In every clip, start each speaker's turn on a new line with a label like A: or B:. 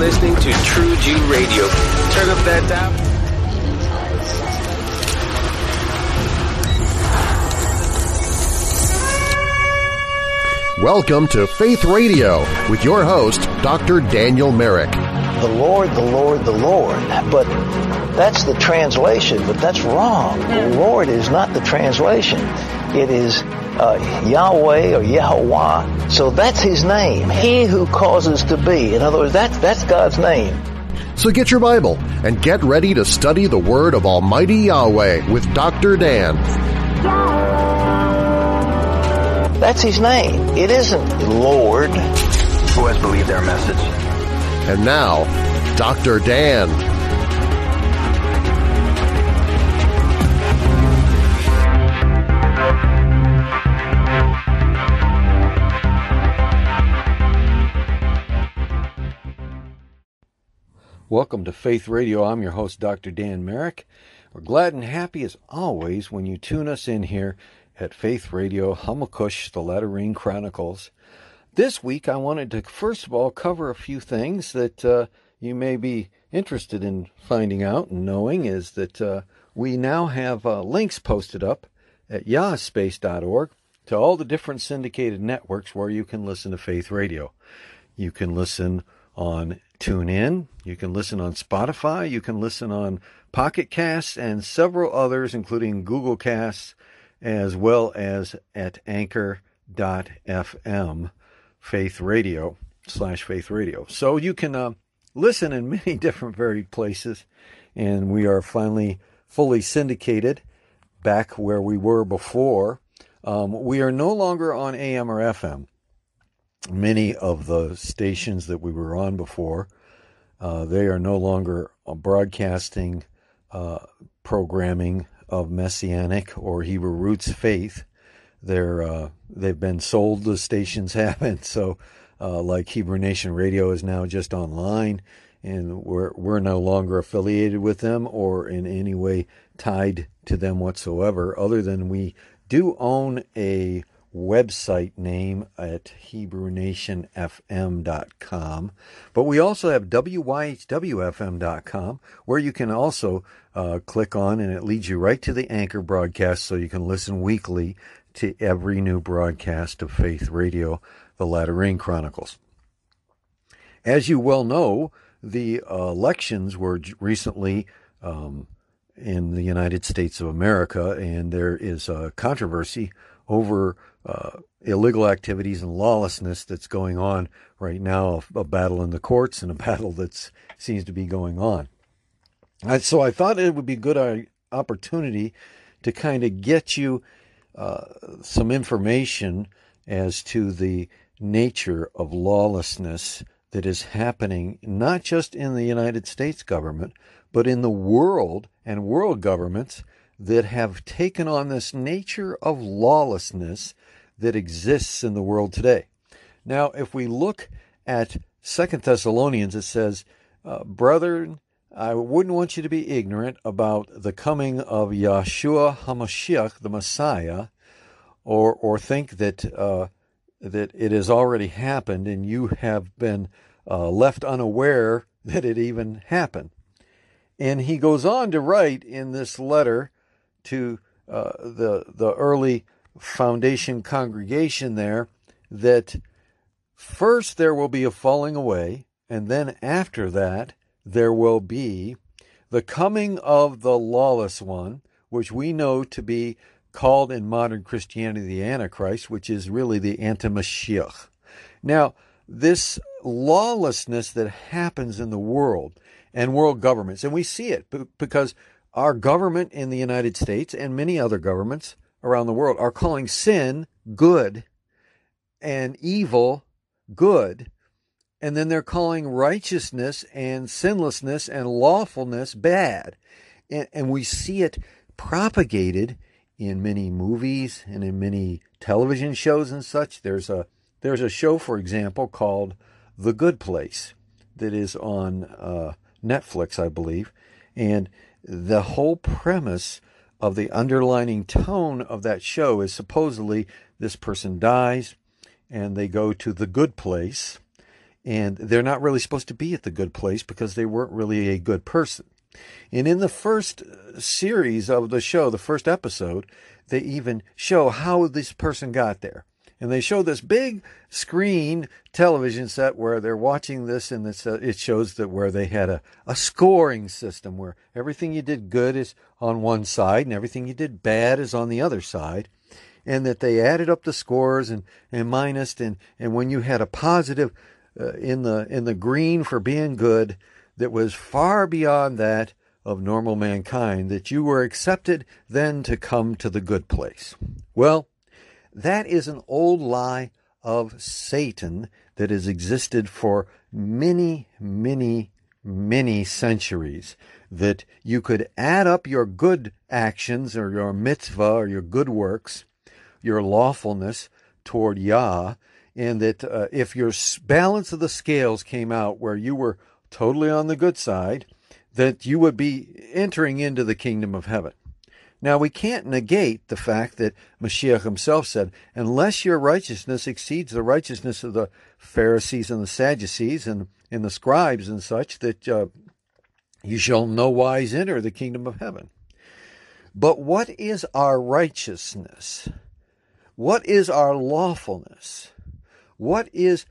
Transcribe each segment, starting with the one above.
A: listening to True G Radio. Turn up that dial.
B: Welcome to Faith Radio with your host, Dr. Daniel Merrick.
C: The Lord, the Lord, the Lord. But that's the translation, but that's wrong. The Lord is not the translation. It is uh, Yahweh or Yahweh. So that's his name. He who causes to be. In other words, that's, that's God's name.
B: So get your Bible and get ready to study the Word of Almighty Yahweh with Dr. Dan.
C: That's his name. It isn't Lord.
D: Who has believed their message?
B: And now, Dr. Dan.
E: Welcome to Faith Radio. I'm your host, Dr. Dan Merrick. We're glad and happy as always when you tune us in here at Faith Radio, Hamakush, the Latter Chronicles. This week, I wanted to first of all cover a few things that uh, you may be interested in finding out and knowing. Is that uh, we now have uh, links posted up at yahspace.org to all the different syndicated networks where you can listen to Faith Radio. You can listen on TuneIn, you can listen on Spotify, you can listen on Pocket Casts, and several others, including Google Casts as well as at anchor.fm faith radio slash faith radio. So you can uh, listen in many different varied places. And we are finally fully syndicated back where we were before. Um, we are no longer on AM or FM. Many of the stations that we were on before, uh, they are no longer broadcasting uh, programming of Messianic or Hebrew roots faith. They're uh, they've been sold. The stations haven't. So, uh, like Hebrew Nation Radio is now just online, and we're we're no longer affiliated with them or in any way tied to them whatsoever. Other than we do own a website name at HebrewNationFM.com. But we also have WYHWFM.com, where you can also uh, click on and it leads you right to the anchor broadcast so you can listen weekly to every new broadcast of Faith Radio, the Latter Rain Chronicles. As you well know, the uh, elections were recently um, in the United States of America, and there is a controversy over uh, illegal activities and lawlessness that's going on right now, a, a battle in the courts and a battle that seems to be going on. I, so I thought it would be a good uh, opportunity to kind of get you uh, some information as to the nature of lawlessness that is happening not just in the United States government, but in the world and world governments that have taken on this nature of lawlessness that exists in the world today. Now, if we look at Second Thessalonians, it says, uh, Brethren, I wouldn't want you to be ignorant about the coming of Yeshua HaMashiach, the Messiah, or or think that uh, that it has already happened and you have been uh, left unaware that it even happened. And he goes on to write in this letter to uh, the the early foundation congregation there that first there will be a falling away, and then after that there will be the coming of the lawless one, which we know to be called in modern Christianity the Antichrist, which is really the Antimashiach. Now, this lawlessness that happens in the world and world governments, and we see it because our government in the United States and many other governments around the world are calling sin good and evil good. And then they're calling righteousness and sinlessness and lawfulness bad. And, and we see it propagated in many movies and in many television shows and such. There's a there's a show, for example, called The Good Place that is on uh, Netflix, I believe, and the whole premise of the underlining tone of that show is supposedly this person dies and they go to the good place and they're not really supposed to be at the good place because they weren't really a good person. And in the first uh, series of the show, the first episode, they even show how this person got there. And they show this big screen television set where they're watching this, and uh, it shows that where they had a, a scoring system where everything you did good is on one side and everything you did bad is on the other side and that they added up the scores and, and minused and, and when you had a positive uh, in the in the green for being good that was far beyond that of normal mankind that you were accepted then to come to the good place. Well, that is an old lie of Satan that has existed for many, many, many centuries. That you could add up your good actions or your mitzvah or your good works, your lawfulness toward Yah, and that uh, if your balance of the scales came out where you were totally on the good side, that you would be entering into the kingdom of heaven. Now, we can't negate the fact that Mashiach himself said, unless your righteousness exceeds the righteousness of the Pharisees and the Sadducees and, and the scribes and such, that uh, you shall no wise enter the kingdom of heaven. But what is our righteousness? What is our lawfulness? What is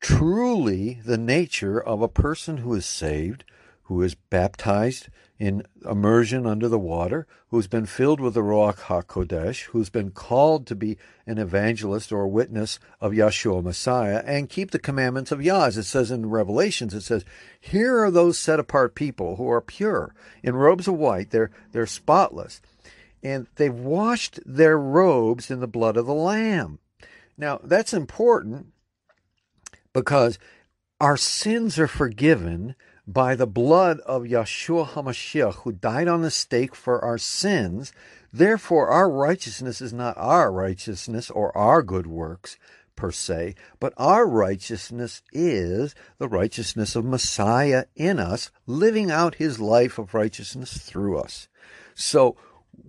E: truly the nature of a person who is saved, who is baptized in immersion under the water, who's been filled with the Ruach HaKodesh, who's been called to be an evangelist or witness of Yeshua Messiah, and keep the commandments of Yah. As it says in Revelations, it says, Here are those set apart people who are pure, in robes of white, they're, they're spotless, and they've washed their robes in the blood of the Lamb. Now, that's important because our sins are forgiven by the blood of Yeshua HaMashiach, who died on the stake for our sins. Therefore, our righteousness is not our righteousness or our good works per se, but our righteousness is the righteousness of Messiah in us, living out his life of righteousness through us. So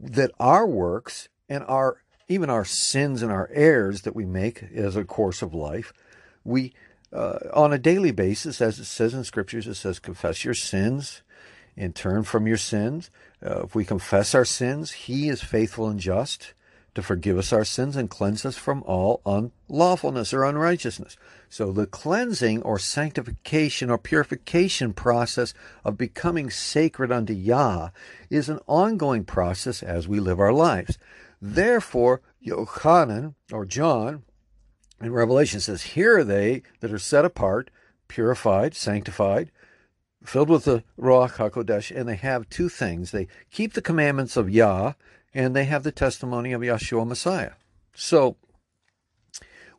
E: that our works and our even our sins and our errors that we make as a course of life, we uh, on a daily basis, as it says in scriptures, it says, confess your sins and turn from your sins. Uh, if we confess our sins, He is faithful and just to forgive us our sins and cleanse us from all unlawfulness or unrighteousness. So the cleansing or sanctification or purification process of becoming sacred unto Yah is an ongoing process as we live our lives. Therefore, Yochanan or John in Revelation says, Here are they that are set apart, purified, sanctified, filled with the Ruach HaKodesh, and they have two things. They keep the commandments of Yah, and they have the testimony of Yeshua Messiah. So,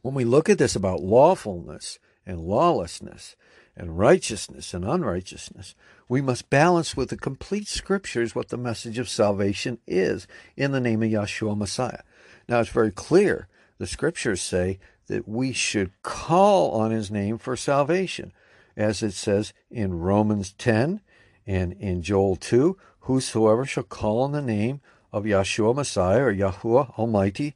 E: when we look at this about lawfulness and lawlessness and righteousness and unrighteousness, we must balance with the complete scriptures what the message of salvation is in the name of Yeshua Messiah. Now, it's very clear. The scriptures say that we should call on his name for salvation, as it says in Romans 10 and in Joel 2 Whosoever shall call on the name of Yeshua Messiah or Yahuwah Almighty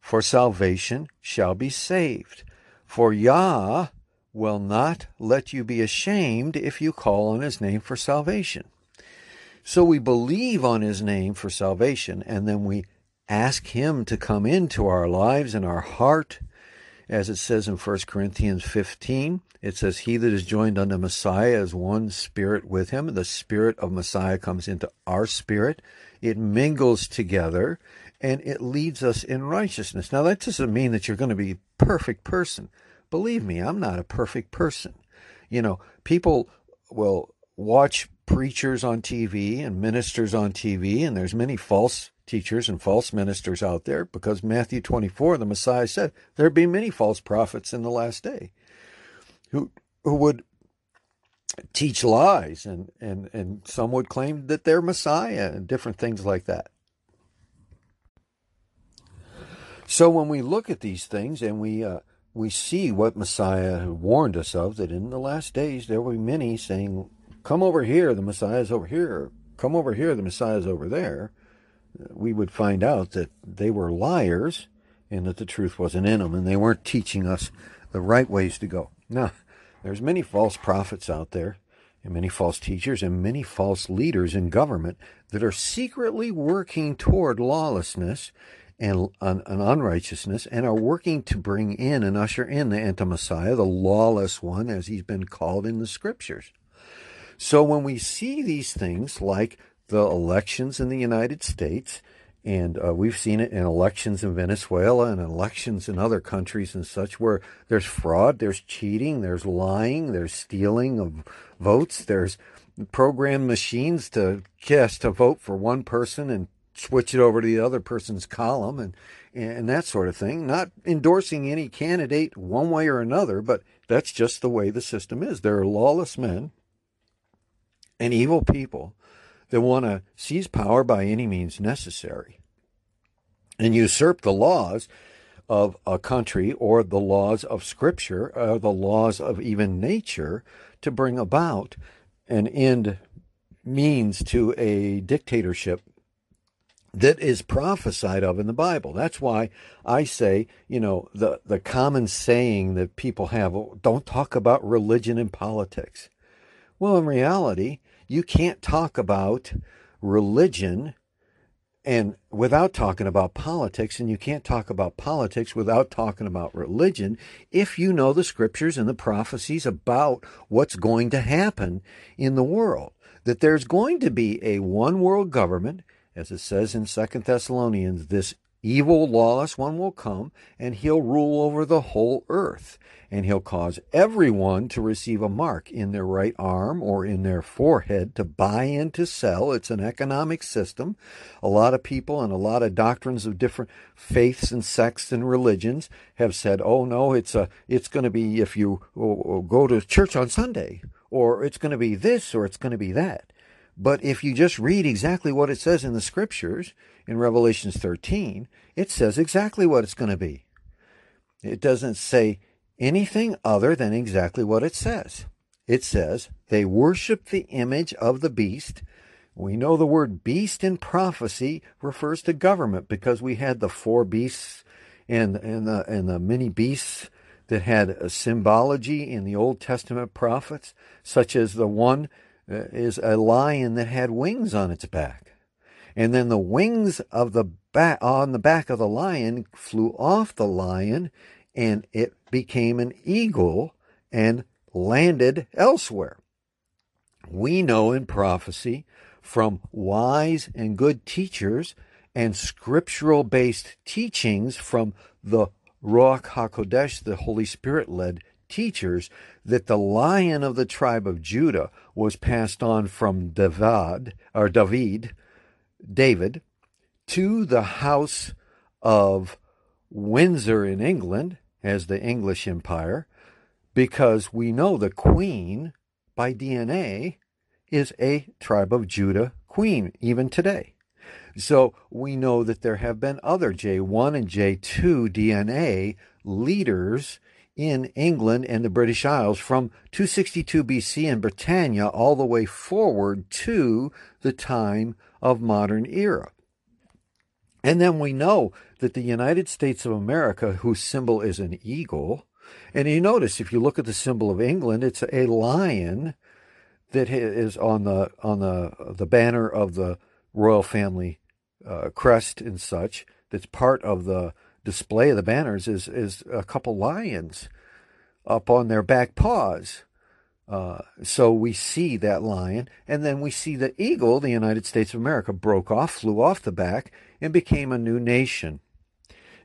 E: for salvation shall be saved. For Yah will not let you be ashamed if you call on his name for salvation. So we believe on his name for salvation, and then we ask him to come into our lives and our heart as it says in 1 Corinthians 15. It says, He that is joined unto Messiah is one spirit with him. The spirit of Messiah comes into our spirit. It mingles together and it leads us in righteousness. Now, that doesn't mean that you're going to be a perfect person. Believe me, I'm not a perfect person. You know, people will watch preachers on TV and ministers on TV, and there's many false teachers and false ministers out there because Matthew 24, the Messiah said, there'd be many false prophets in the last day who, who would teach lies and, and, and some would claim that they're Messiah and different things like that. So when we look at these things and we, uh, we see what Messiah warned us of, that in the last days there will be many saying, come over here, the Messiah's over here, come over here, the Messiah's over there we would find out that they were liars and that the truth wasn't in them and they weren't teaching us the right ways to go. Now, There's many false prophets out there, and many false teachers, and many false leaders in government that are secretly working toward lawlessness and, and unrighteousness, and are working to bring in and usher in the anti-Messiah, the lawless one, as he's been called in the scriptures. So when we see these things like the elections in the United States, and uh, we've seen it in elections in Venezuela and elections in other countries and such, where there's fraud, there's cheating, there's lying, there's stealing of votes, there's programmed machines to cast a vote for one person and switch it over to the other person's column and and that sort of thing. Not endorsing any candidate one way or another, but that's just the way the system is. There are lawless men and evil people that want to seize power by any means necessary and usurp the laws of a country or the laws of scripture or the laws of even nature to bring about an end means to a dictatorship that is prophesied of in the Bible. That's why I say, you know, the, the common saying that people have, oh, don't talk about religion and politics. Well, in reality, you can't talk about religion and without talking about politics, and you can't talk about politics without talking about religion if you know the scriptures and the prophecies about what's going to happen in the world. That there's going to be a one world government, as it says in Second Thessalonians, this evil, lawless one will come, and he'll rule over the whole earth and he'll cause everyone to receive a mark in their right arm or in their forehead to buy and to sell. It's an economic system. A lot of people and a lot of doctrines of different faiths and sects and religions have said, "Oh no, it's a it's going to be if you oh, oh, go to church on Sunday, or it's going to be this, or it's going to be that." But if you just read exactly what it says in the scriptures in Revelations 13, it says exactly what it's going to be. It doesn't say anything other than exactly what it says. It says, they worship the image of the beast. We know the word beast in prophecy refers to government because we had the four beasts and, and, the, and the many beasts that had a symbology in the Old Testament prophets, such as the one uh, is a lion that had wings on its back. And then the wings of the back on the back of the lion flew off the lion and it became an eagle and landed elsewhere. We know in prophecy from wise and good teachers and scriptural based teachings from the Ruach HaKodesh, the Holy Spirit led teachers, that the lion of the tribe of Judah was passed on from David, or David, David, to the house of Windsor in England, as the English Empire because we know the queen by DNA is a tribe of Judah queen even today. So we know that there have been other J1 and J2 DNA leaders in England and the British Isles from 262 BC in Britannia all the way forward to the time of modern era. And then we know that the United States of America, whose symbol is an eagle, and you notice if you look at the symbol of England, it's a lion that is on the on the the banner of the royal family uh, crest and such. That's part of the display of the banners is is a couple lions up on their back paws. Uh, so we see that lion, and then we see the eagle, the United States of America, broke off, flew off the back, and became a new nation.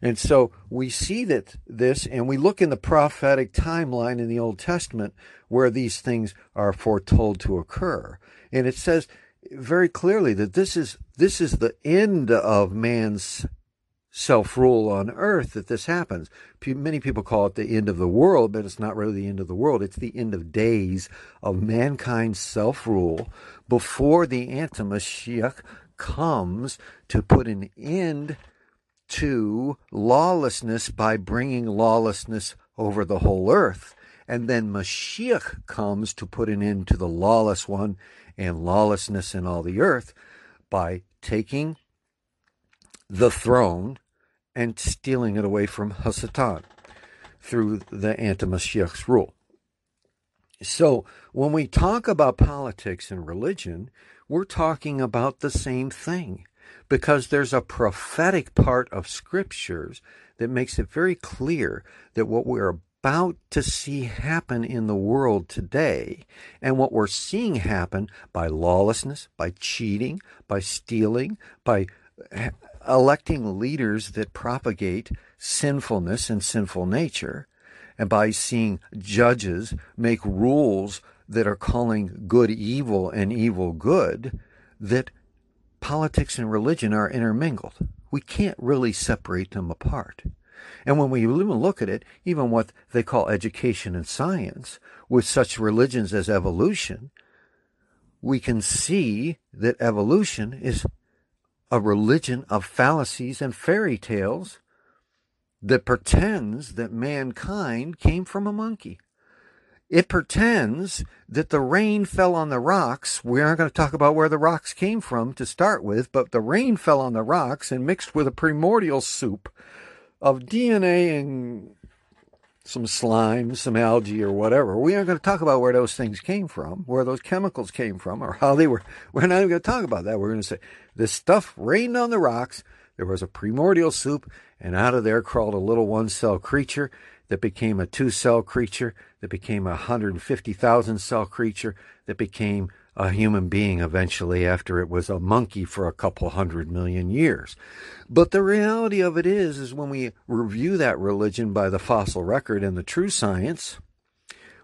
E: And so we see that this, and we look in the prophetic timeline in the Old Testament where these things are foretold to occur. And it says very clearly that this is this is the end of man's self rule on earth that this happens. Many people call it the end of the world, but it's not really the end of the world. It's the end of days of mankind's self rule before the Antimashiach comes to put an end to lawlessness by bringing lawlessness over the whole earth. And then Mashiach comes to put an end to the lawless one and lawlessness in all the earth by taking the throne and stealing it away from Hasatan through the anti-Mashiach's rule. So when we talk about politics and religion, we're talking about the same thing because there's a prophetic part of scriptures that makes it very clear that what we're about to see happen in the world today and what we're seeing happen by lawlessness, by cheating, by stealing, by electing leaders that propagate sinfulness and sinful nature, and by seeing judges make rules that are calling good evil and evil good, that politics and religion are intermingled. We can't really separate them apart. And when we even look at it, even what they call education and science, with such religions as evolution, we can see that evolution is a religion of fallacies and fairy tales that pretends that mankind came from a monkey. It pretends that the rain fell on the rocks. We aren't going to talk about where the rocks came from to start with, but the rain fell on the rocks and mixed with a primordial soup of DNA and some slime, some algae, or whatever. We aren't going to talk about where those things came from, where those chemicals came from, or how they were. We're not even going to talk about that. We're going to say this stuff rained on the rocks. There was a primordial soup, and out of there crawled a little one cell creature that became a two cell creature, that became a 150,000 cell creature, that became a human being eventually after it was a monkey for a couple hundred million years. But the reality of it is, is when we review that religion by the fossil record and the true science,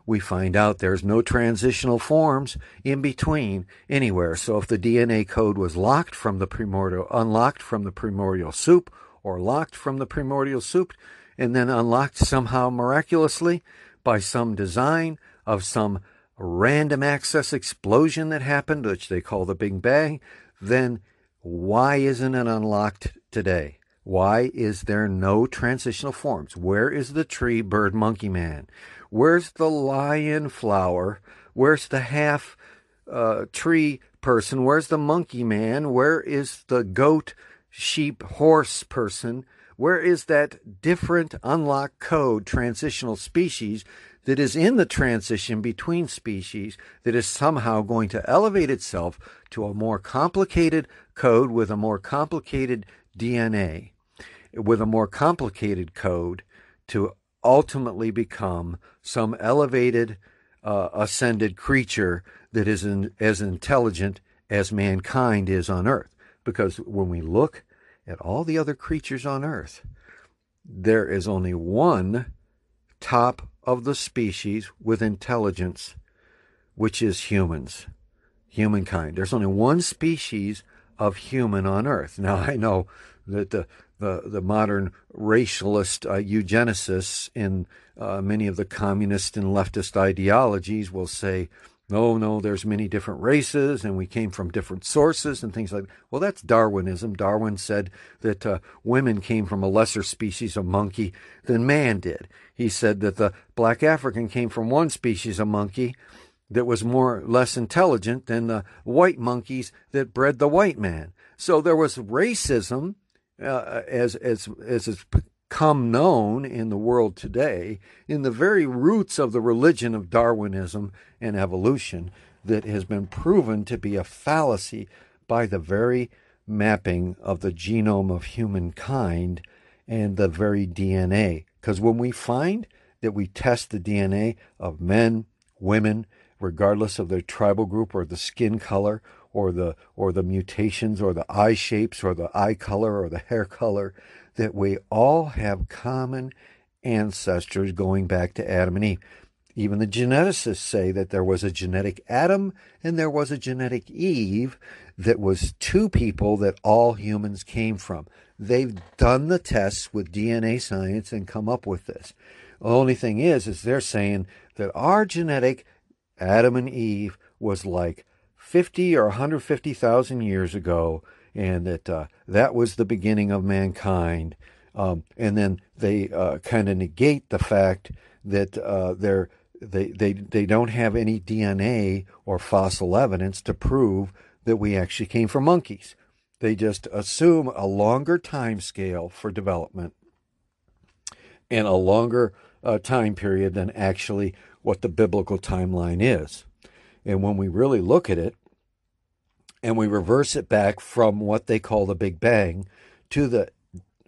E: we find out there's no transitional forms in between anywhere. So if the DNA code was locked from the primordial, unlocked from the primordial soup, or locked from the primordial soup, and then unlocked somehow miraculously by some design of some random access explosion that happened, which they call the Big Bang, then why isn't it unlocked today? Why is there no transitional forms? Where is the tree bird monkey man? Where's the lion flower? Where's the half uh, tree person? Where's the monkey man? Where is the goat, sheep, horse person? Where is that different unlocked code transitional species that is in the transition between species that is somehow going to elevate itself to a more complicated code with a more complicated DNA, with a more complicated code to ultimately become some elevated, uh, ascended creature that is in, as intelligent as mankind is on earth. Because when we look at all the other creatures on earth, there is only one top of the species with intelligence, which is humans, humankind. There's only one species of human on earth. Now, I know that the the, the modern racialist uh, eugenicists in uh, many of the communist and leftist ideologies will say no, no, there's many different races and we came from different sources and things like that. Well, that's Darwinism. Darwin said that uh, women came from a lesser species of monkey than man did. He said that the black African came from one species of monkey that was more less intelligent than the white monkeys that bred the white man. So there was racism uh, as as as become known in the world today in the very roots of the religion of Darwinism and evolution that has been proven to be a fallacy by the very mapping of the genome of humankind and the very DNA. Because when we find that we test the DNA of men, women, regardless of their tribal group or the skin color or the or the mutations or the eye shapes or the eye color or the hair color that we all have common ancestors going back to Adam and Eve. Even the geneticists say that there was a genetic Adam and there was a genetic Eve that was two people that all humans came from. They've done the tests with DNA science and come up with this. The only thing is, is they're saying that our genetic Adam and Eve was like 50 or 150,000 years ago and that uh, that was the beginning of mankind. Um, and then they uh, kind of negate the fact that uh, they're, they, they, they don't have any DNA or fossil evidence to prove that we actually came from monkeys. They just assume a longer time scale for development and a longer uh, time period than actually what the biblical timeline is. And when we really look at it and we reverse it back from what they call the Big Bang to the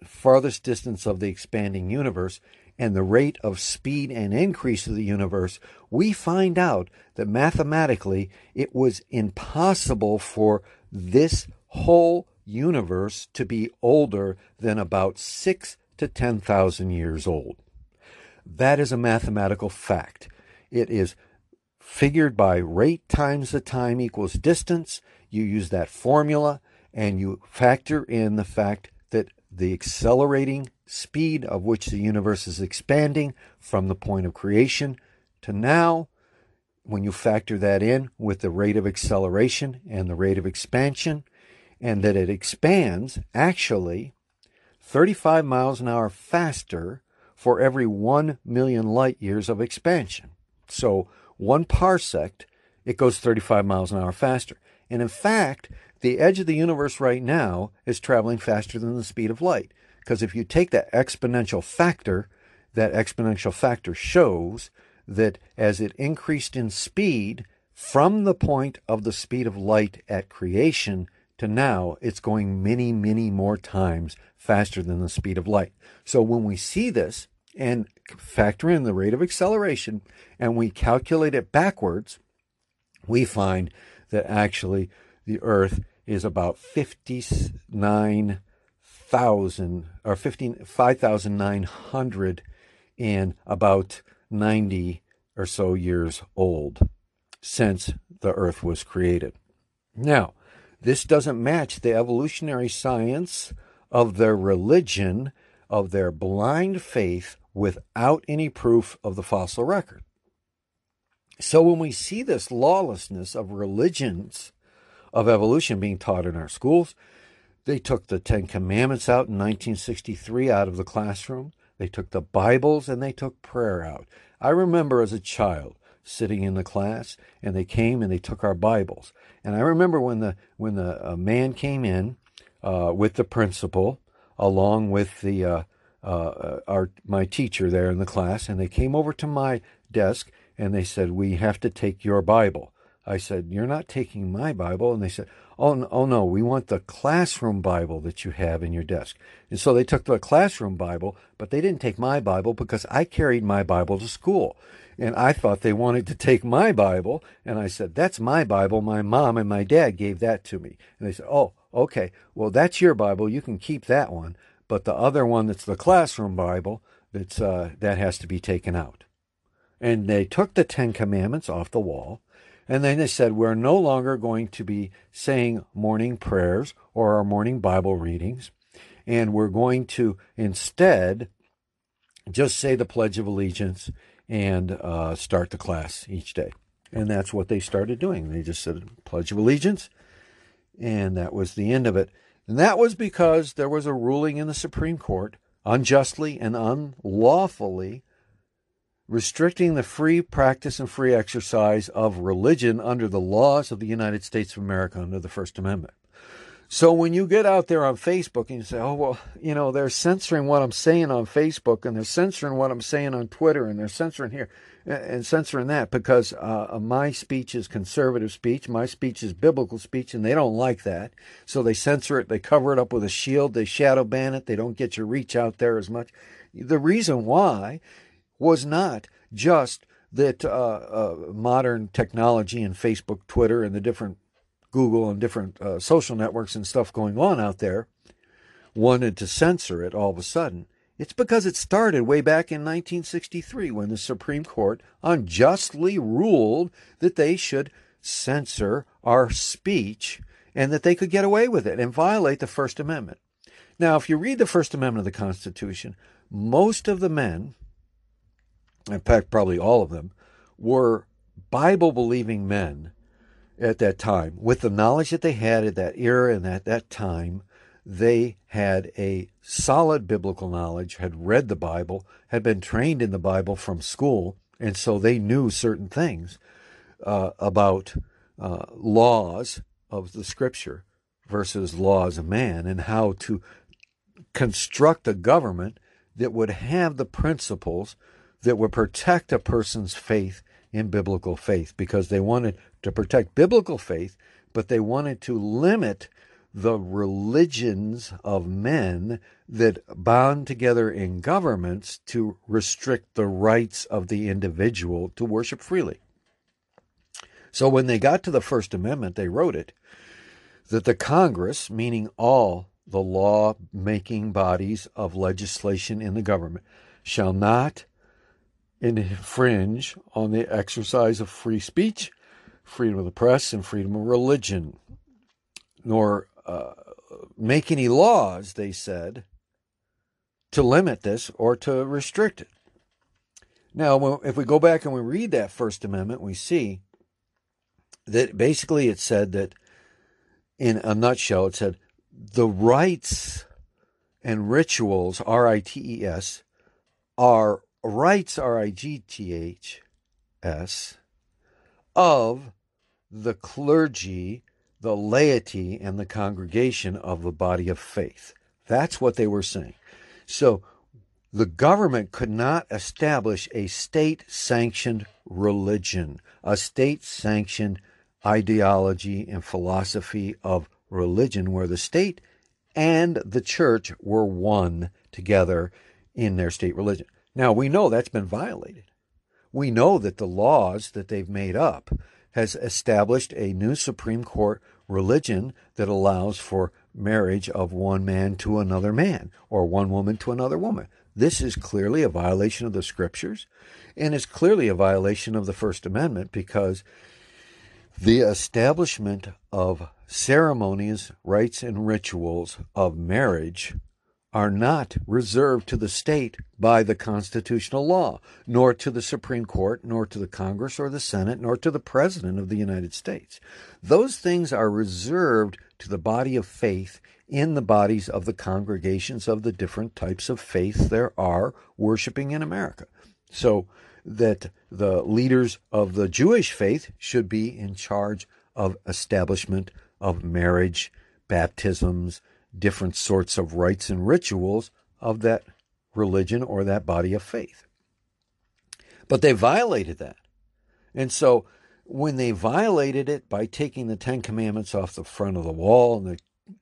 E: farthest distance of the expanding universe and the rate of speed and increase of the universe, we find out that mathematically it was impossible for this whole universe to be older than about six to 10,000 years old. That is a mathematical fact. It is figured by rate times the time equals distance. You use that formula and you factor in the fact that the accelerating speed of which the universe is expanding from the point of creation to now, when you factor that in with the rate of acceleration and the rate of expansion, and that it expands actually 35 miles an hour faster for every 1 million light years of expansion. So, one parsec, it goes 35 miles an hour faster. And in fact, the edge of the universe right now is traveling faster than the speed of light. Because if you take that exponential factor, that exponential factor shows that as it increased in speed from the point of the speed of light at creation to now, it's going many, many more times faster than the speed of light. So when we see this and factor in the rate of acceleration and we calculate it backwards, we find that actually the Earth is about 59,000 or 5,900 and about 90 or so years old since the Earth was created. Now, this doesn't match the evolutionary science of their religion, of their blind faith without any proof of the fossil record. So when we see this lawlessness of religions of evolution being taught in our schools, they took the Ten Commandments out in 1963 out of the classroom. They took the Bibles and they took prayer out. I remember as a child sitting in the class and they came and they took our Bibles. And I remember when the when the uh, man came in uh, with the principal along with the uh, uh, our my teacher there in the class, and they came over to my desk and they said, "We have to take your Bible." I said, "You're not taking my Bible," and they said, "Oh, no, oh no, we want the classroom Bible that you have in your desk." And so they took the classroom Bible, but they didn't take my Bible because I carried my Bible to school. And I thought they wanted to take my Bible. And I said, That's my Bible. My mom and my dad gave that to me. And they said, Oh, okay. Well, that's your Bible. You can keep that one. But the other one that's the classroom Bible, that's, uh, that has to be taken out. And they took the Ten Commandments off the wall. And then they said, We're no longer going to be saying morning prayers or our morning Bible readings. And we're going to instead just say the Pledge of Allegiance and uh, start the class each day. And that's what they started doing. They just said Pledge of Allegiance, and that was the end of it. And that was because there was a ruling in the Supreme Court unjustly and unlawfully restricting the free practice and free exercise of religion under the laws of the United States of America under the First Amendment. So when you get out there on Facebook and you say, oh, well, you know, they're censoring what I'm saying on Facebook and they're censoring what I'm saying on Twitter and they're censoring here and censoring that because uh, my speech is conservative speech, my speech is biblical speech, and they don't like that. So they censor it, they cover it up with a shield, they shadow ban it, they don't get your reach out there as much. The reason why was not just that uh, uh, modern technology and Facebook, Twitter, and the different Google and different uh, social networks and stuff going on out there wanted to censor it all of a sudden. It's because it started way back in 1963 when the Supreme Court unjustly ruled that they should censor our speech and that they could get away with it and violate the First Amendment. Now, if you read the First Amendment of the Constitution, most of the men, in fact, probably all of them, were Bible believing men at that time. With the knowledge that they had at that era and at that time, they had a solid biblical knowledge, had read the Bible, had been trained in the Bible from school, and so they knew certain things uh, about uh, laws of the Scripture versus laws of man and how to construct a government that would have the principles that would protect a person's faith in biblical faith because they wanted to protect biblical faith, but they wanted to limit the religions of men that bound together in governments to restrict the rights of the individual to worship freely. So when they got to the First Amendment, they wrote it that the Congress, meaning all the law making bodies of legislation in the government, shall not infringe on the exercise of free speech, freedom of the press, and freedom of religion, nor uh, make any laws, they said, to limit this or to restrict it. Now, if we go back and we read that First Amendment, we see that basically it said that, in a nutshell, it said the rights and rituals, R I T E S, are rights, R I G T H S, of the clergy, the laity, and the congregation of the body of faith. That's what they were saying. So the government could not establish a state sanctioned religion, a state sanctioned ideology and philosophy of religion where the state and the church were one together in their state religion. Now, we know that's been violated. We know that the laws that they've made up has established a new Supreme Court religion that allows for marriage of one man to another man or one woman to another woman. This is clearly a violation of the scriptures and is clearly a violation of the First Amendment because the establishment of ceremonies, rites, and rituals of marriage are not reserved to the state by the constitutional law, nor to the Supreme Court, nor to the Congress or the Senate, nor to the President of the United States. Those things are reserved to the body of faith in the bodies of the congregations of the different types of faith there are worshiping in America. So that the leaders of the Jewish faith should be in charge of establishment of marriage, baptisms, different sorts of rites and rituals of that religion or that body of faith. But they violated that. And so when they violated it by taking the Ten Commandments off the front of the wall in the,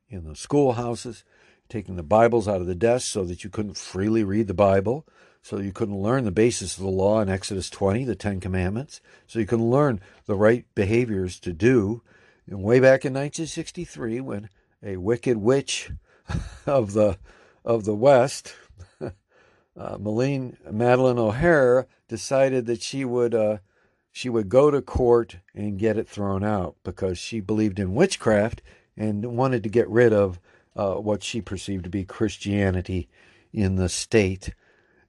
E: in the schoolhouses, taking the Bibles out of the desks so that you couldn't freely read the Bible, so you couldn't learn the basis of the law in Exodus 20, the Ten Commandments, so you can learn the right behaviors to do. And way back in 1963, when a wicked witch of the of the West, uh, Malene Madalyn O'Hara, decided that she would uh, she would go to court and get it thrown out because she believed in witchcraft and wanted to get rid of uh, what she perceived to be Christianity in the state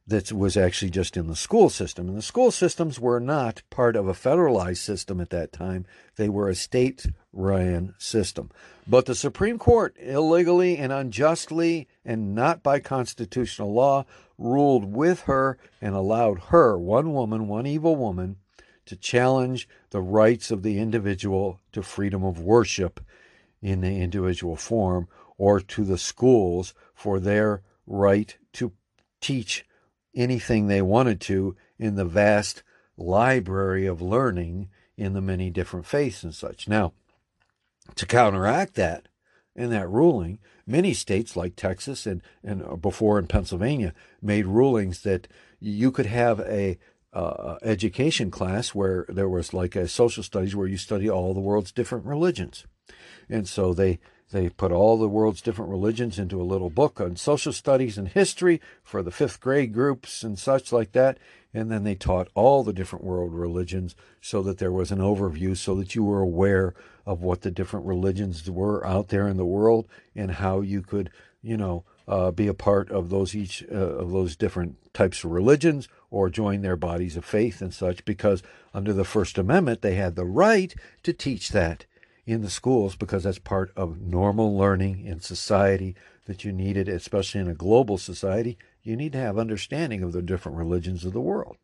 E: that was actually just in the school system. And the school systems were not part of a federalized system at that time, they were a state ran system. But the Supreme Court, illegally and unjustly and not by constitutional law, ruled with her and allowed her, one woman, one evil woman, to challenge the rights of the individual to freedom of worship in the individual form or to the schools for their right to teach anything they wanted to in the vast library of learning in the many different faiths and such. Now, to counteract that and that ruling, many states like Texas and, and before in Pennsylvania made rulings that you could have a uh, education class where there was like a social studies where you study all the world's different religions. And so they they put all the world's different religions into a little book on social studies and history for the fifth grade groups and such like that. And then they taught all the different world religions so that there was an overview so that you were aware of what the different religions were out there in the world and how you could, you know, uh, be a part of those each uh, of those different types of religions or join their bodies of faith and such because under the First Amendment they had the right to teach that in the schools because that's part of normal learning in society that you needed, especially in a global society. You need to have understanding of the different religions of the world.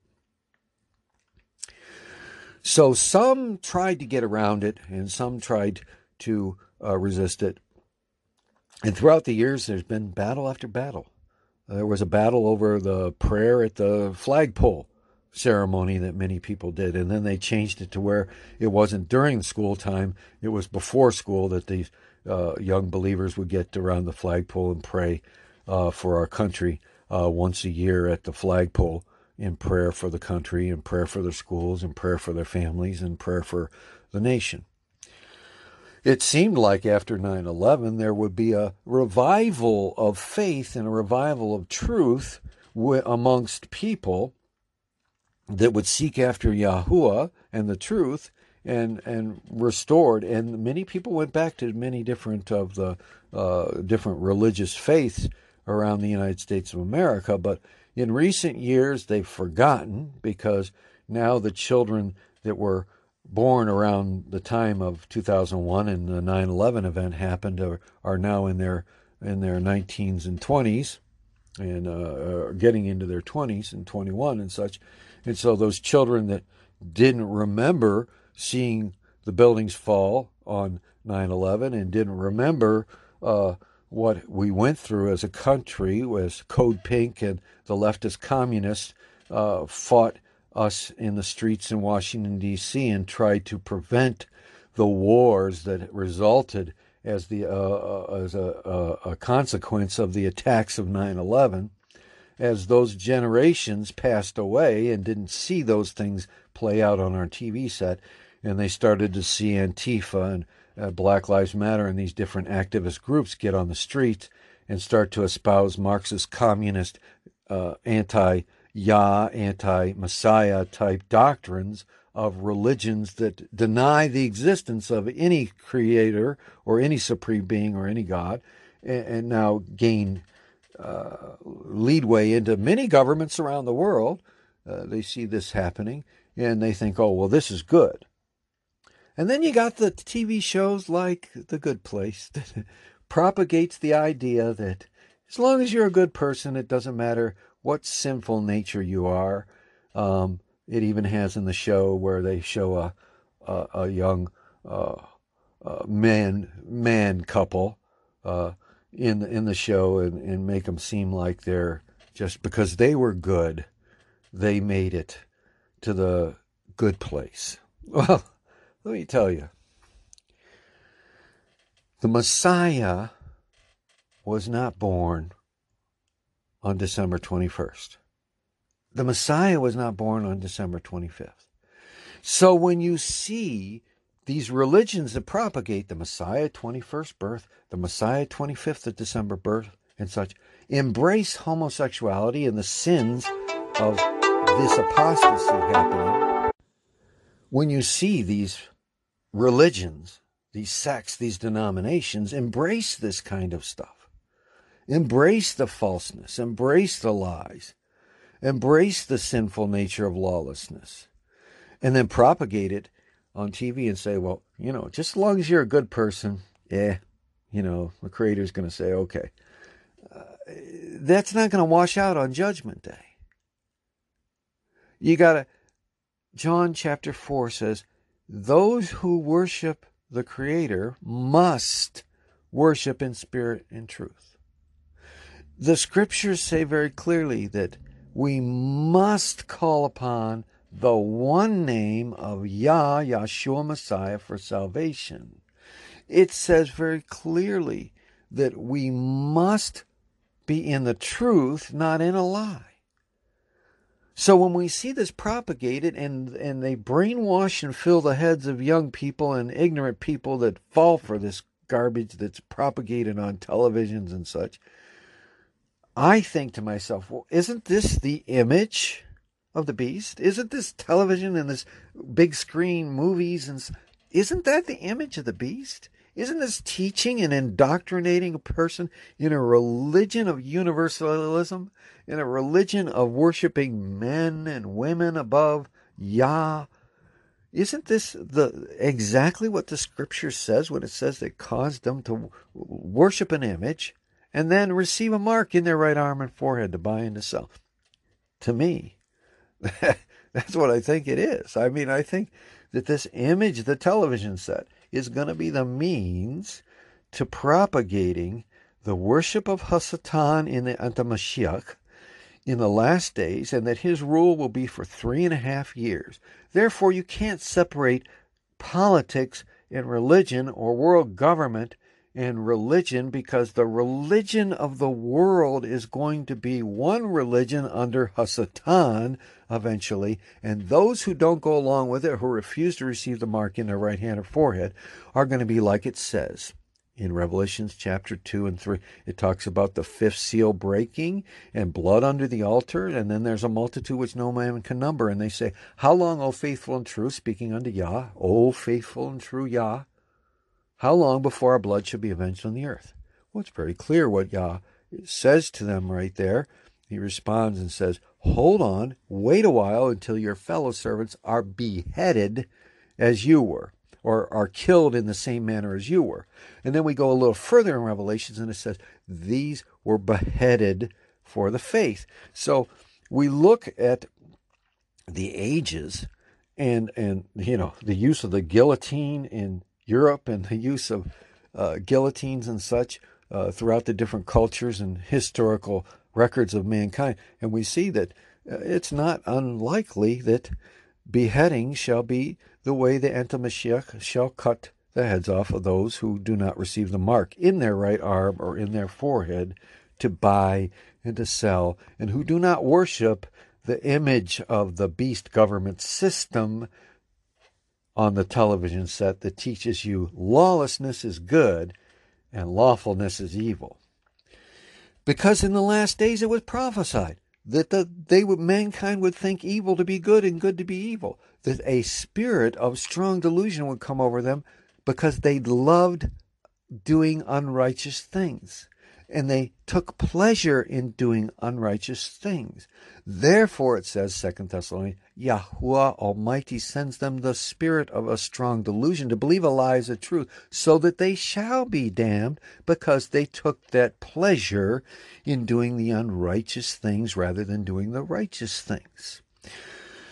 E: So some tried to get around it and some tried to uh, resist it. And throughout the years, there's been battle after battle. There was a battle over the prayer at the flagpole ceremony that many people did. And then they changed it to where it wasn't during school time, it was before school that these uh, young believers would get around the flagpole and pray uh, for our country uh, once a year at the flagpole in prayer for the country and prayer for their schools and prayer for their families and prayer for the nation. It seemed like after 9 11 there would be a revival of faith and a revival of truth amongst people that would seek after Yahuwah and the truth and and restored. And many people went back to many different of the uh, different religious faiths around the United States of America. But in recent years they've forgotten because now the children that were born around the time of 2001 and the 9/11 event happened are, are now in their in their 19s and 20s and uh, getting into their 20s and 21 and such and so those children that didn't remember seeing the buildings fall on 9 11 and didn't remember uh, what we went through as a country as Code Pink and the leftist communists uh, fought us in the streets in Washington, D.C., and tried to prevent the wars that resulted as, the, uh, uh as a, a, consequence of the attacks of 9 11 as those generations passed away and didn't see those things play out on our TV set, and they started to see Antifa and uh, Black Lives Matter and these different activist groups get on the streets and start to espouse Marxist, communist, uh, anti Yah, anti Messiah type doctrines of religions that deny the existence of any creator or any supreme being or any God, and, and now gain uh, leadway into many governments around the world. Uh, they see this happening and they think, oh, well, this is good. And then you got the TV shows like The Good Place that propagates the idea that as long as you're a good person, it doesn't matter what sinful nature you are. Um, it even has in the show where they show a a, a young uh, uh, man man couple uh, in the, in the show and, and make them seem like they're just because they were good, they made it to the good place. Well, let me tell you, the Messiah was not born on December 21st. The Messiah was not born on December 25th. So when you see these religions that propagate the Messiah 21st birth, the Messiah 25th of December birth, and such, embrace homosexuality and the sins of this apostasy happening. When you see these religions, these sects, these denominations embrace this kind of stuff, embrace the falseness, embrace the lies, embrace the sinful nature of lawlessness, and then propagate it on TV and say, well, you know, just as long as you're a good person, yeah, you know, the creator's going to say, okay. Uh, that's not going to wash out on Judgment Day. You got to, John chapter 4 says, those who worship the Creator must worship in spirit and truth. The scriptures say very clearly that we must call upon the one name of Yah, Yahshua Messiah, for salvation. It says very clearly that we must be in the truth, not in a lie. So when we see this propagated and, and they brainwash and fill the heads of young people and ignorant people that fall for this garbage that's propagated on televisions and such, I think to myself, well, isn't this the image of the beast? Isn't this television and this big screen movies and isn't that the image of the beast? Isn't this teaching and indoctrinating a person in a religion of universalism, in a religion of worshiping men and women above Yah? Isn't this the exactly what the scripture says when it says it caused them to worship an image and then receive a mark in their right arm and forehead to buy and to sell? To me, That's what I think it is. I mean, I think that this image, the television set, is going to be the means to propagating the worship of Hasatan in the Antimashiach in the last days, and that his rule will be for three and a half years. Therefore, you can't separate politics and religion or world government and religion because the religion of the world is going to be one religion under Hasatan eventually, and those who don't go along with it, who refuse to receive the mark in their right hand or forehead, are going to be like it says in Revelations chapter 2 and 3. It talks about the fifth seal breaking and blood under the altar, and then there's a multitude which no man can number. And they say, How long, O faithful and true, speaking unto Yah, O faithful and true Yah, how long before our blood should be avenged on the earth? Well, it's pretty clear what Yah says to them right there. He responds and says, Hold on, wait a while until your fellow servants are beheaded as you were, or are killed in the same manner as you were. And then we go a little further in Revelations and it says, These were beheaded for the faith. So we look at the ages and and you know the use of the guillotine in Europe and the use of uh, guillotines and such uh, throughout the different cultures and historical records of mankind. And we see that uh, it's not unlikely that beheading shall be the way the Antimashiach shall cut the heads off of those who do not receive the mark in their right arm or in their forehead to buy and to sell, and who do not worship the image of the beast government system on the television set that teaches you lawlessness is good and lawfulness is evil. Because in the last days it was prophesied that the, they would mankind would think evil to be good and good to be evil, that a spirit of strong delusion would come over them because they loved doing unrighteous things and they took pleasure in doing unrighteous things. Therefore, it says, Second Thessalonians, Yahuwah Almighty sends them the spirit of a strong delusion to believe a lie is a truth, so that they shall be damned because they took that pleasure in doing the unrighteous things rather than doing the righteous things.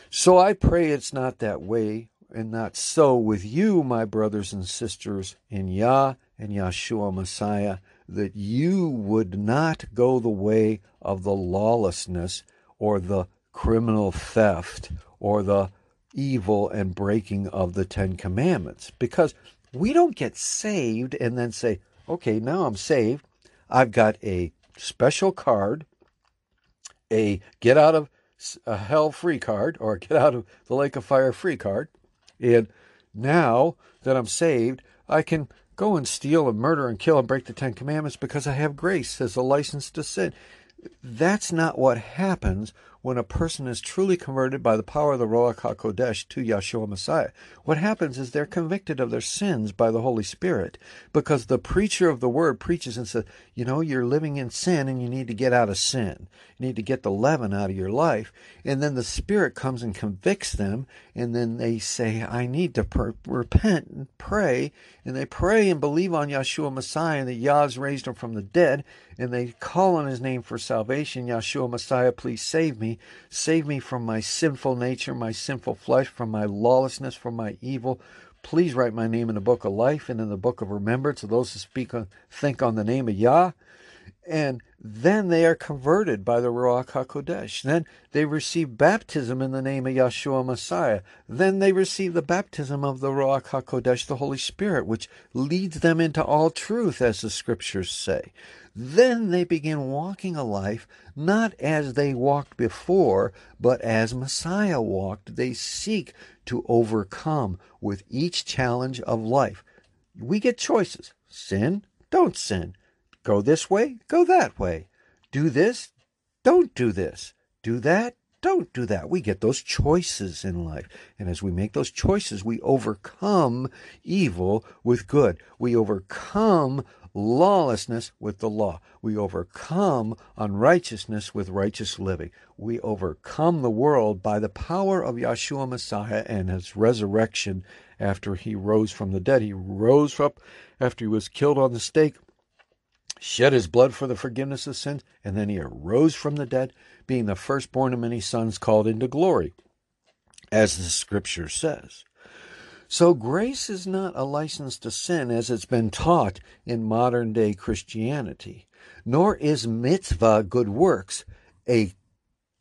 E: So I pray it's not that way and not so with you, my brothers and sisters, in Yah and Yeshua Messiah that you would not go the way of the lawlessness or the criminal theft or the evil and breaking of the Ten Commandments. Because we don't get saved and then say, okay, now I'm saved. I've got a special card, a get out of a hell free card, or get out of the lake of fire free card. And now that I'm saved, I can go and steal and murder and kill and break the Ten Commandments because I have grace as a license to sin. That's not what happens when a person is truly converted by the power of the Ruach HaKodesh to Yeshua Messiah. What happens is they're convicted of their sins by the Holy Spirit because the preacher of the word preaches and says, you know, you're living in sin and you need to get out of sin. You need to get the leaven out of your life. And then the Spirit comes and convicts them and then they say, I need to per- repent and pray. And they pray and believe on Yeshua Messiah and that Yah's raised him from the dead and they call on his name for salvation. Yeshua Messiah, please save me Save me from my sinful nature, my sinful flesh, from my lawlessness, from my evil. Please write my name in the book of life and in the book of remembrance of those who speak on, think on the name of Yah. And then they are converted by the Ruach HaKodesh. Then they receive baptism in the name of Yeshua Messiah. Then they receive the baptism of the Ruach HaKodesh, the Holy Spirit, which leads them into all truth, as the scriptures say. Then they begin walking a life not as they walked before, but as Messiah walked. They seek to overcome with each challenge of life. We get choices sin, don't sin. Go this way, go that way. Do this, don't do this. Do that, don't do that. We get those choices in life. And as we make those choices, we overcome evil with good. We overcome lawlessness with the law. We overcome unrighteousness with righteous living. We overcome the world by the power of Yeshua Messiah and his resurrection after he rose from the dead. He rose up after he was killed on the stake, shed his blood for the forgiveness of sins, and then he arose from the dead, being the firstborn of many sons called into glory, as the scripture says. So grace is not a license to sin as it's been taught in modern day Christianity, nor is mitzvah good works a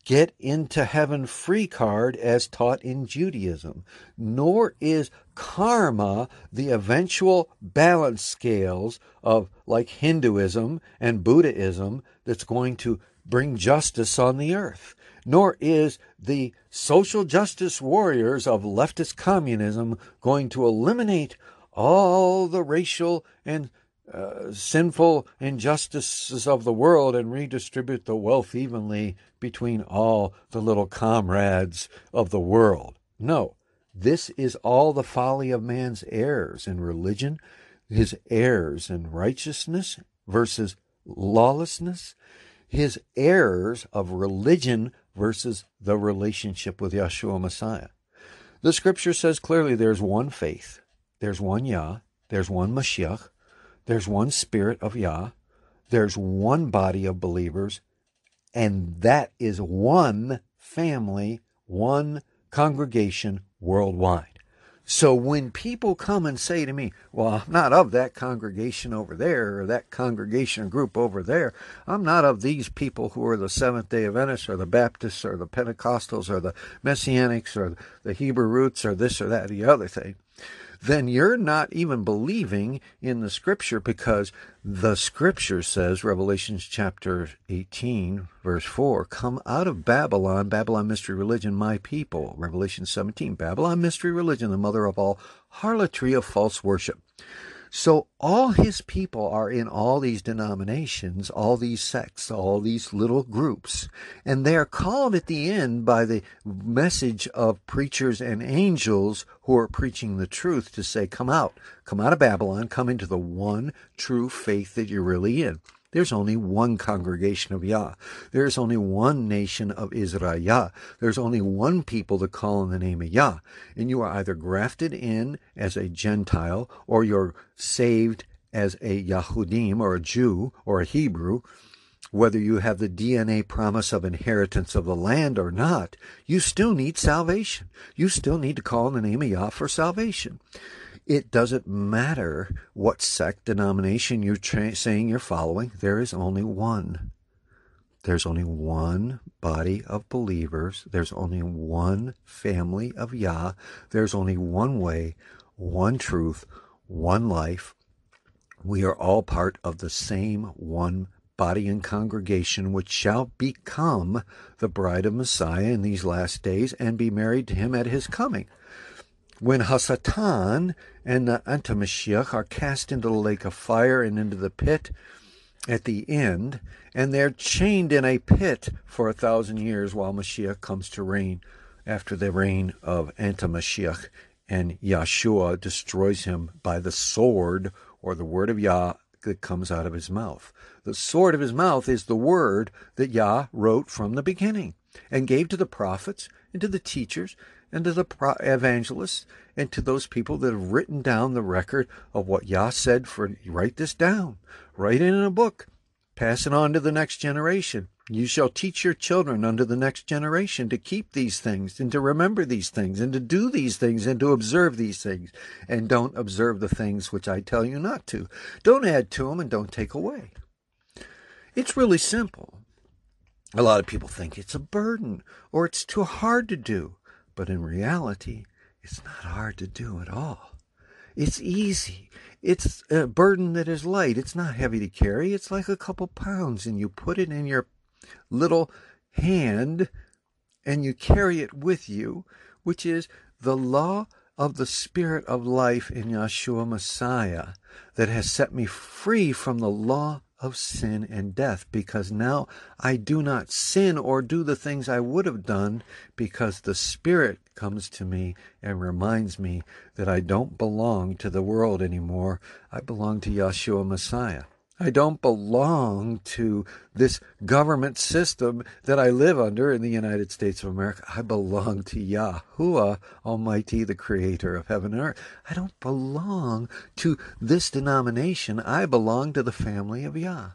E: get into heaven free card as taught in Judaism, nor is karma the eventual balance scales of like Hinduism and Buddhism that's going to bring justice on the earth, nor is the social justice warriors of leftist communism going to eliminate all the racial and uh, sinful injustices of the world and redistribute the wealth evenly between all the little comrades of the world. No, this is all the folly of man's errors in religion, his errors in righteousness versus lawlessness, his errors of religion versus the relationship with Yeshua Messiah. The scripture says clearly there's one faith, there's one Yah, there's one Mashiach, there's one Spirit of Yah, there's one body of believers, and that is one family, one congregation worldwide. So when people come and say to me, Well, I'm not of that congregation over there or that congregation group over there, I'm not of these people who are the Seventh day Adventists or the Baptists or the Pentecostals or the Messianics or the Hebrew roots or this or that or the other thing then you're not even believing in the scripture because the scripture says, Revelations chapter 18, verse 4, come out of Babylon, Babylon mystery religion, my people. Revelation 17, Babylon mystery religion, the mother of all harlotry of false worship. So all his people are in all these denominations, all these sects, all these little groups, and they are called at the end by the message of preachers and angels who are preaching the truth to say, come out, come out of Babylon, come into the one true faith that you're really in. There's only one congregation of Yah. There's only one nation of Israel. There's only one people to call on the name of Yah. And you are either grafted in as a Gentile or you're saved as a Yahudim or a Jew or a Hebrew. Whether you have the DNA promise of inheritance of the land or not, you still need salvation. You still need to call on the name of Yah for salvation. It doesn't matter what sect, denomination you're tra- saying you're following, there is only one. There's only one body of believers. There's only one family of Yah. There's only one way, one truth, one life. We are all part of the same one body and congregation, which shall become the bride of Messiah in these last days and be married to him at his coming when Hasatan and uh, the Antimashiach are cast into the lake of fire and into the pit at the end, and they're chained in a pit for a thousand years while Mashiach comes to reign after the reign of Antimashiach, and Yeshua destroys him by the sword or the word of Yah that comes out of his mouth. The sword of his mouth is the word that Yah wrote from the beginning and gave to the prophets and to the teachers and to the evangelists and to those people that have written down the record of what Yah said for write this down, write it in a book, pass it on to the next generation. You shall teach your children unto the next generation to keep these things and to remember these things and to do these things and to observe these things. And don't observe the things which I tell you not to. Don't add to them and don't take away. It's really simple. A lot of people think it's a burden or it's too hard to do. But in reality, it's not hard to do at all. It's easy. It's a burden that is light. It's not heavy to carry. It's like a couple pounds, and you put it in your little hand and you carry it with you, which is the law of the Spirit of life in Yeshua Messiah that has set me free from the law of sin and death because now I do not sin or do the things I would have done because the Spirit comes to me and reminds me that I don't belong to the world anymore. I belong to Yeshua Messiah. I don't belong to this government system that I live under in the United States of America. I belong to Yahuwah Almighty, the creator of heaven and earth. I don't belong to this denomination. I belong to the family of Yah.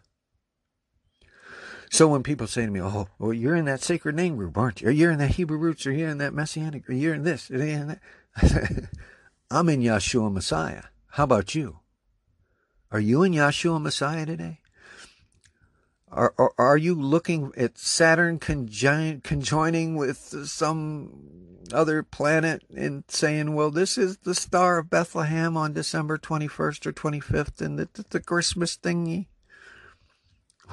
E: So when people say to me, "Oh, well, you're in that sacred name group, aren't you? Or you're in that Hebrew roots, or you're in that Messianic, or you're in this, or you're in that," I'm in Yeshua Messiah. How about you? Are you in Yeshua Messiah today? Are, are, are you looking at Saturn conjoin, conjoining with some other planet and saying, well, this is the Star of Bethlehem on December 21st or 25th and the, the Christmas thingy?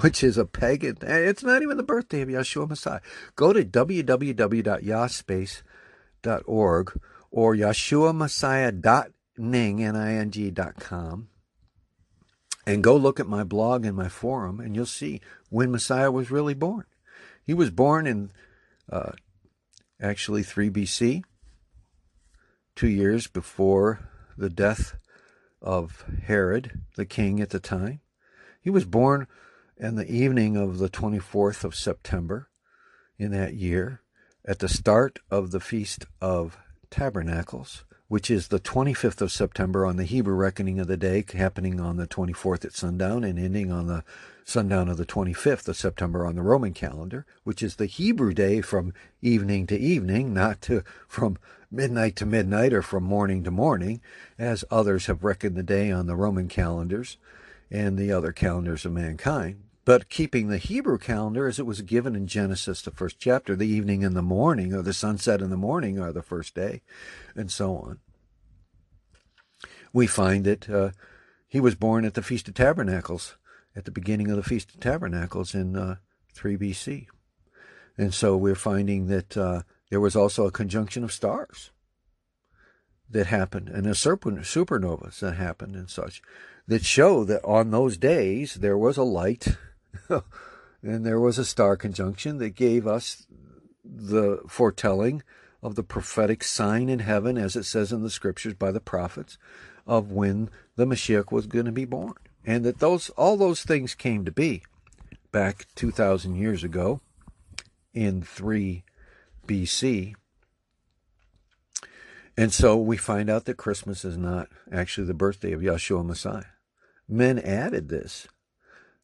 E: Which is a pagan. It's not even the birthday of Yeshua Messiah. Go to www.yahspace.org or yeshuamessiah.ning, N-I-N-G dot com and go look at my blog and my forum, and you'll see when Messiah was really born. He was born in uh, actually 3 BC, two years before the death of Herod, the king at the time. He was born in the evening of the 24th of September in that year, at the start of the Feast of Tabernacles which is the 25th of September on the Hebrew reckoning of the day, happening on the 24th at sundown and ending on the sundown of the 25th of September on the Roman calendar, which is the Hebrew day from evening to evening, not to from midnight to midnight or from morning to morning, as others have reckoned the day on the Roman calendars and the other calendars of mankind but keeping the Hebrew calendar as it was given in Genesis, the first chapter, the evening and the morning, or the sunset and the morning are the first day, and so on. We find that uh, he was born at the Feast of Tabernacles, at the beginning of the Feast of Tabernacles in uh, 3 BC. And so we're finding that uh, there was also a conjunction of stars that happened, and a supernovas that happened, and such, that show that on those days there was a light and there was a star conjunction that gave us the foretelling of the prophetic sign in heaven, as it says in the scriptures by the prophets, of when the Mashiach was going to be born. And that those all those things came to be back 2,000 years ago in 3 BC. And so we find out that Christmas is not actually the birthday of Yeshua Messiah. Men added this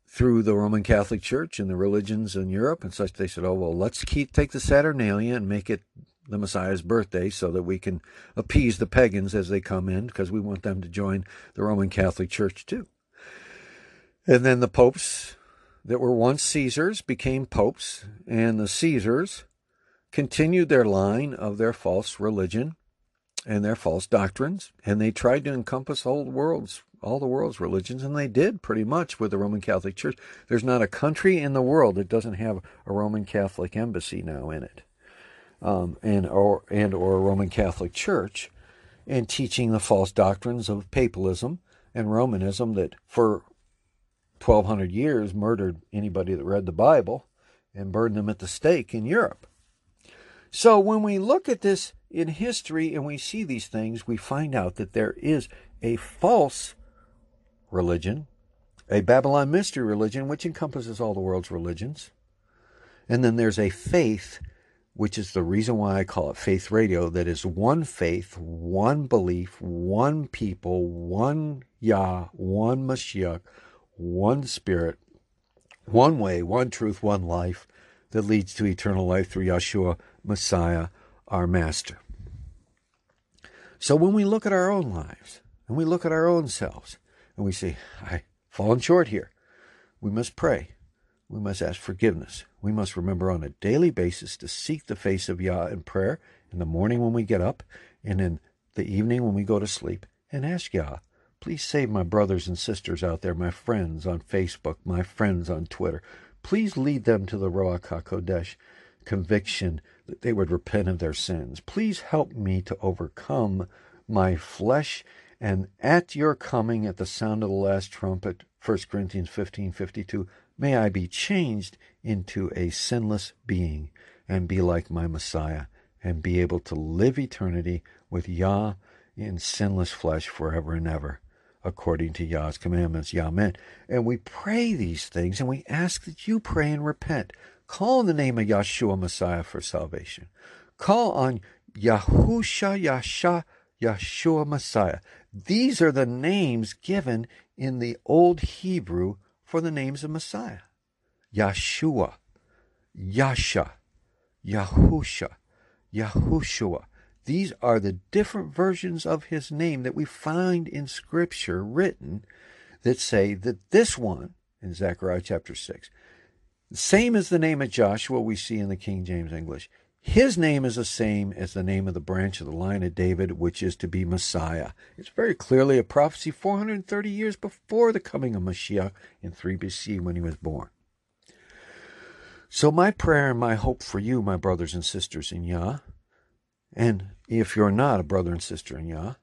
E: through the Roman Catholic Church and the religions in Europe and such. They said, "Oh well, let's keep take the Saturnalia and make it the Messiah's birthday, so that we can appease the pagans as they come in, because we want them to join the Roman Catholic Church too." And then the popes that were once Caesars became popes, and the Caesars continued their line of their false religion and their false doctrines, and they tried to encompass all the world's all the world's religions, and they did pretty much with the Roman Catholic Church. There's not a country in the world that doesn't have a Roman Catholic embassy now in it, um, and or and or a Roman Catholic Church, and teaching the false doctrines of papalism and Romanism that for 1,200 years murdered anybody that read the Bible and burned them at the stake in Europe. So when we look at this in history and we see these things, we find out that there is a false religion, a Babylon mystery religion, which encompasses all the world's religions. And then there's a faith, which is the reason why I call it faith radio, that is one faith, one belief, one people, one Yah, one Mashiach, one spirit, one way, one truth, one life that leads to eternal life through Yeshua, Messiah, our Master. So when we look at our own lives and we look at our own selves, and we say, I've fallen short here. We must pray. We must ask forgiveness. We must remember on a daily basis to seek the face of Yah in prayer in the morning when we get up and in the evening when we go to sleep and ask Yah, please save my brothers and sisters out there, my friends on Facebook, my friends on Twitter. Please lead them to the Ruach HaKodesh conviction that they would repent of their sins. Please help me to overcome my flesh and at your coming at the sound of the last trumpet, 1 Corinthians 15 52, may I be changed into a sinless being and be like my Messiah and be able to live eternity with Yah in sinless flesh forever and ever, according to Yah's commandments. Yah Amen. And we pray these things and we ask that you pray and repent. Call on the name of Yeshua Messiah for salvation. Call on Yahusha Yasha Yeshua Messiah. These are the names given in the Old Hebrew for the names of Messiah Yeshua, Yasha, Yahusha, Yahushua. These are the different versions of his name that we find in Scripture written that say that this one, in Zechariah chapter 6, Same as the name of Joshua we see in the King James English. His name is the same as the name of the branch of the line of David, which is to be Messiah. It's very clearly a prophecy 430 years before the coming of Mashiach in 3 BC when he was born. So, my prayer and my hope for you, my brothers and sisters in Yah, and if you're not a brother and sister in Yah,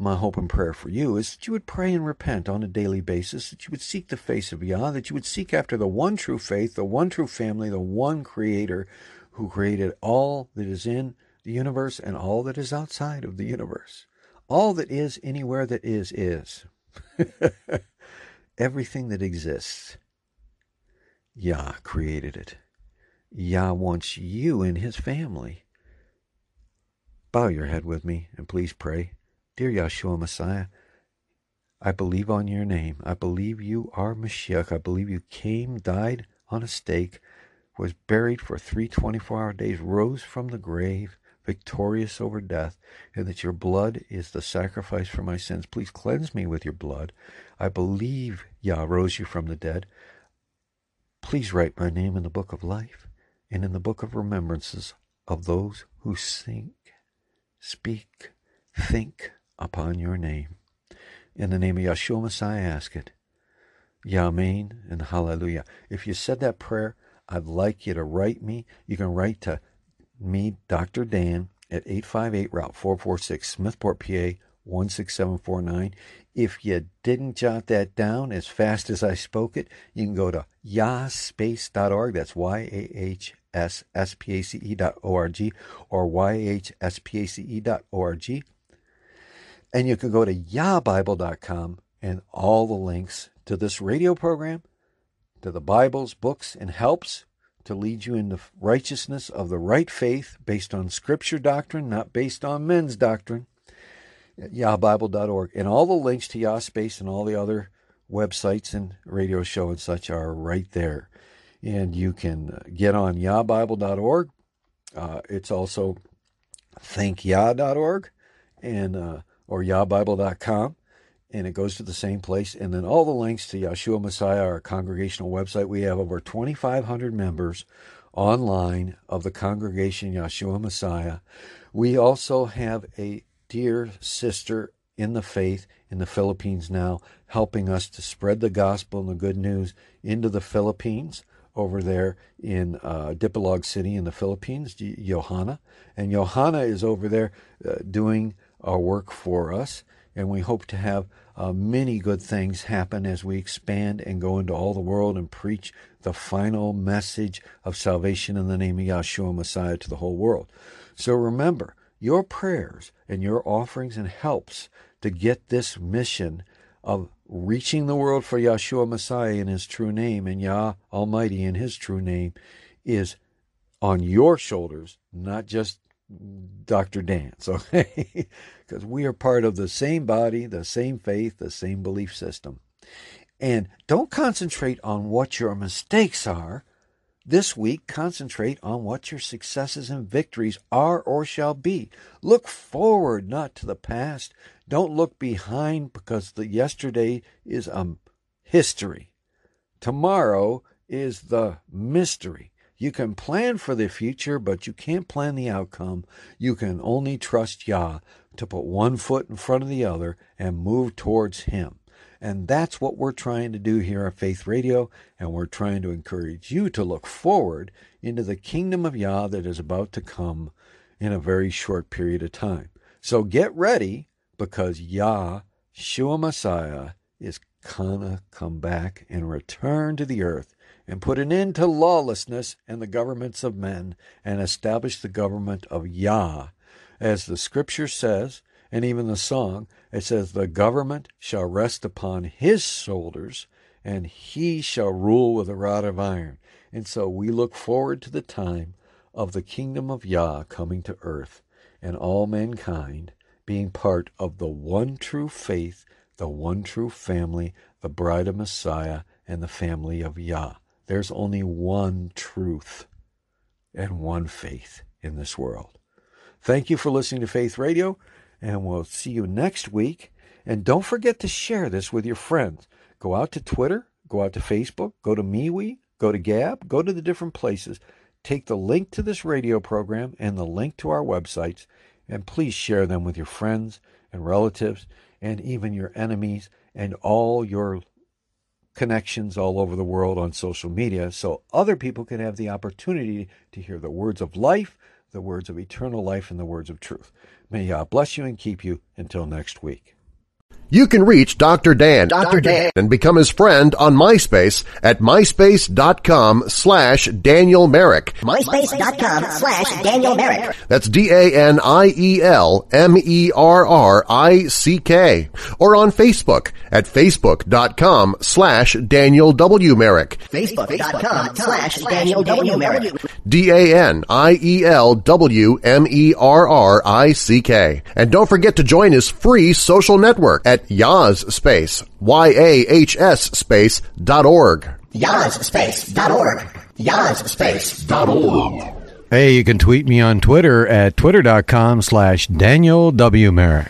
E: my hope and prayer for you is that you would pray and repent on a daily basis, that you would seek the face of Yah, that you would seek after the one true faith, the one true family, the one creator who created all that is in the universe and all that is outside of the universe. All that is anywhere that is, is. Everything that exists, Yah created it. Yah wants you in his family. Bow your head with me and please pray. Dear Yahshua Messiah, I believe on your name. I believe you are Mashiach. I believe you came, died on a stake, was buried for three 24 hour days, rose from the grave, victorious over death, and that your blood is the sacrifice for my sins. Please cleanse me with your blood. I believe Yah rose you from the dead. Please write my name in the book of life and in the book of remembrances of those who sing, speak, think upon your name. In the name of Yahshua Messiah, I ask it. Yamein and Hallelujah. If you said that prayer, I'd like you to write me. You can write to me, Dr. Dan, at 858 Route 446, Smethport, PA 16749. If you didn't jot that down as fast as I spoke it, you can go to yahspace.org. That's Y A H S S P A C E dot O R G or Y H S P A C E dot O R G. And you can go to yahbible.com and all the links to this radio program to the Bibles, books, and helps to lead you into righteousness of the right faith based on Scripture doctrine, not based on men's doctrine. YahBible.org. And all the links to YahSpace and all the other websites and radio show and such are right there. And you can get on YahBible.org. Uh, it's also thinkyah.org and uh, or YahBible.com and it goes to the same place. And then all the links to Yahshua Messiah, our congregational website. We have over 2,500 members online of the congregation Yahshua Messiah. We also have a dear sister in the faith in the Philippines now, helping us to spread the gospel and the good news into the Philippines over there in uh, Dipolog City in the Philippines, Johanna. And Johanna is over there uh, doing our work for us and we hope to have uh, many good things happen as we expand and go into all the world and preach the final message of salvation in the name of Yahshua Messiah to the whole world. So remember, your prayers and your offerings and helps to get this mission of reaching the world for Yahshua Messiah in his true name and Yah Almighty in his true name is on your shoulders, not just Dr. Dan's, okay? because we are part of the same body, the same faith, the same belief system. And don't concentrate on what your mistakes are. This week, concentrate on what your successes and victories are or shall be. Look forward, not to the past. Don't look behind because the yesterday is a history. Tomorrow is the mystery. You can plan for the future, but you can't plan the outcome. You can only trust Yah to put one foot in front of the other and move towards Him. And that's what we're trying to do here at Faith Radio, and we're trying to encourage you to look forward into the kingdom of Yah that is about to come in a very short period of time. So get ready because Yah, Shua Messiah, is gonna come back and return to the earth and put an end to lawlessness and the governments of men and establish the government of Yah. As the scripture says, and even the song, it says, The government shall rest upon his shoulders, and he shall rule with a rod of iron. And so we look forward to the time of the kingdom of Yah coming to earth, and all mankind being part of the one true faith, the one true family, the bride of Messiah, and the family of Yah. There's only one truth and one faith in this world. Thank you for listening to Faith Radio, and we'll see you next week. And don't forget to share this with your friends. Go out to Twitter, go out to Facebook, go to MeWe, Go to Gab, go to the different places, take the link to this radio program and the link to our websites, and please share them with your friends and relatives and even your enemies and all your connections all over the world on social media so other people can have the opportunity to hear the words of life, the words of eternal life, and the words of truth. May Yah bless you and keep you until next week.
B: You can reach Dr. Dan, Dr. Dan and become his friend on MySpace at myspace.com slash Daniel Merrick.
F: MySpace.com slash Daniel Merrick.
B: That's D-A-N-I-E-L-M-E-R-R-I-C-K. Or on Facebook at facebook.com slash Daniel W. Merrick.
F: Facebook.com slash Daniel W. Merrick.
B: D-A-N-I-E-L-W-M-E-R-R-I-C-K. And don't forget to join his free social network at Yahs Space, Y-A-H-S Space dot org.
F: YahsSpace.org. YahsSpace.org.
E: Hey, you can tweet me on Twitter at twitter.com slash Daniel W. Merrick.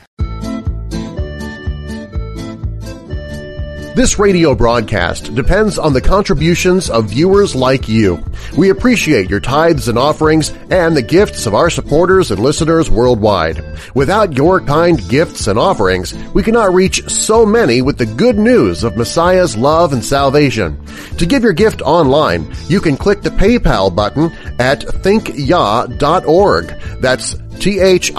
B: This radio broadcast depends on the contributions of viewers like you. We appreciate your tithes and offerings and the gifts of our supporters and listeners worldwide. Without your kind gifts and offerings, we cannot reach so many with the good news of Messiah's love and salvation. To give your gift online, you can click the PayPal button at thinkyah.org. That's T-H-I-N-K-Y-A-H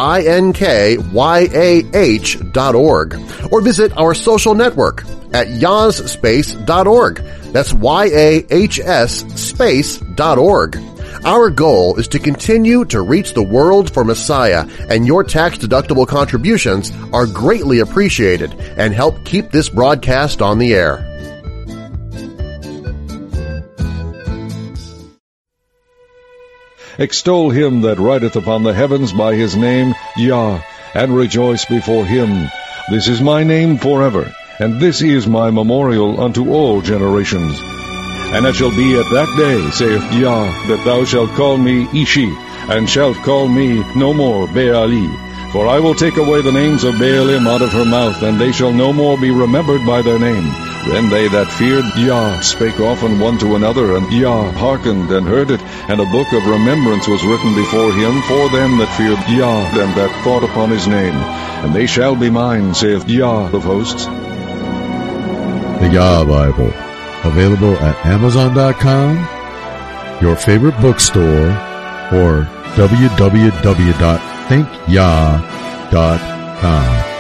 B: dot org. Or visit our social network at yahsspace.org. That's Y-A-H-S space dot org. Our goal is to continue to reach the world for Messiah, and your tax-deductible contributions are greatly appreciated and help keep this broadcast on the air.
G: Extol him that rideth upon the heavens by his name, Yah, and rejoice before him. This is my name forever, and this is my memorial unto all generations. And it shall be at that day, saith Yah, that thou shalt call me Ishi, and shalt call me no more Baali. For I will take away the names of Baalim out of her mouth, and they shall no more be remembered by their name. Then they that feared Yah spake often one to another, and Yah hearkened and heard it, and a book of remembrance was written before him for them that feared Yah, and that thought upon his name. And they shall be mine, saith Yah of hosts.
H: The Yah Bible, available at Amazon.com, your favorite bookstore, or www.thinkyah.com.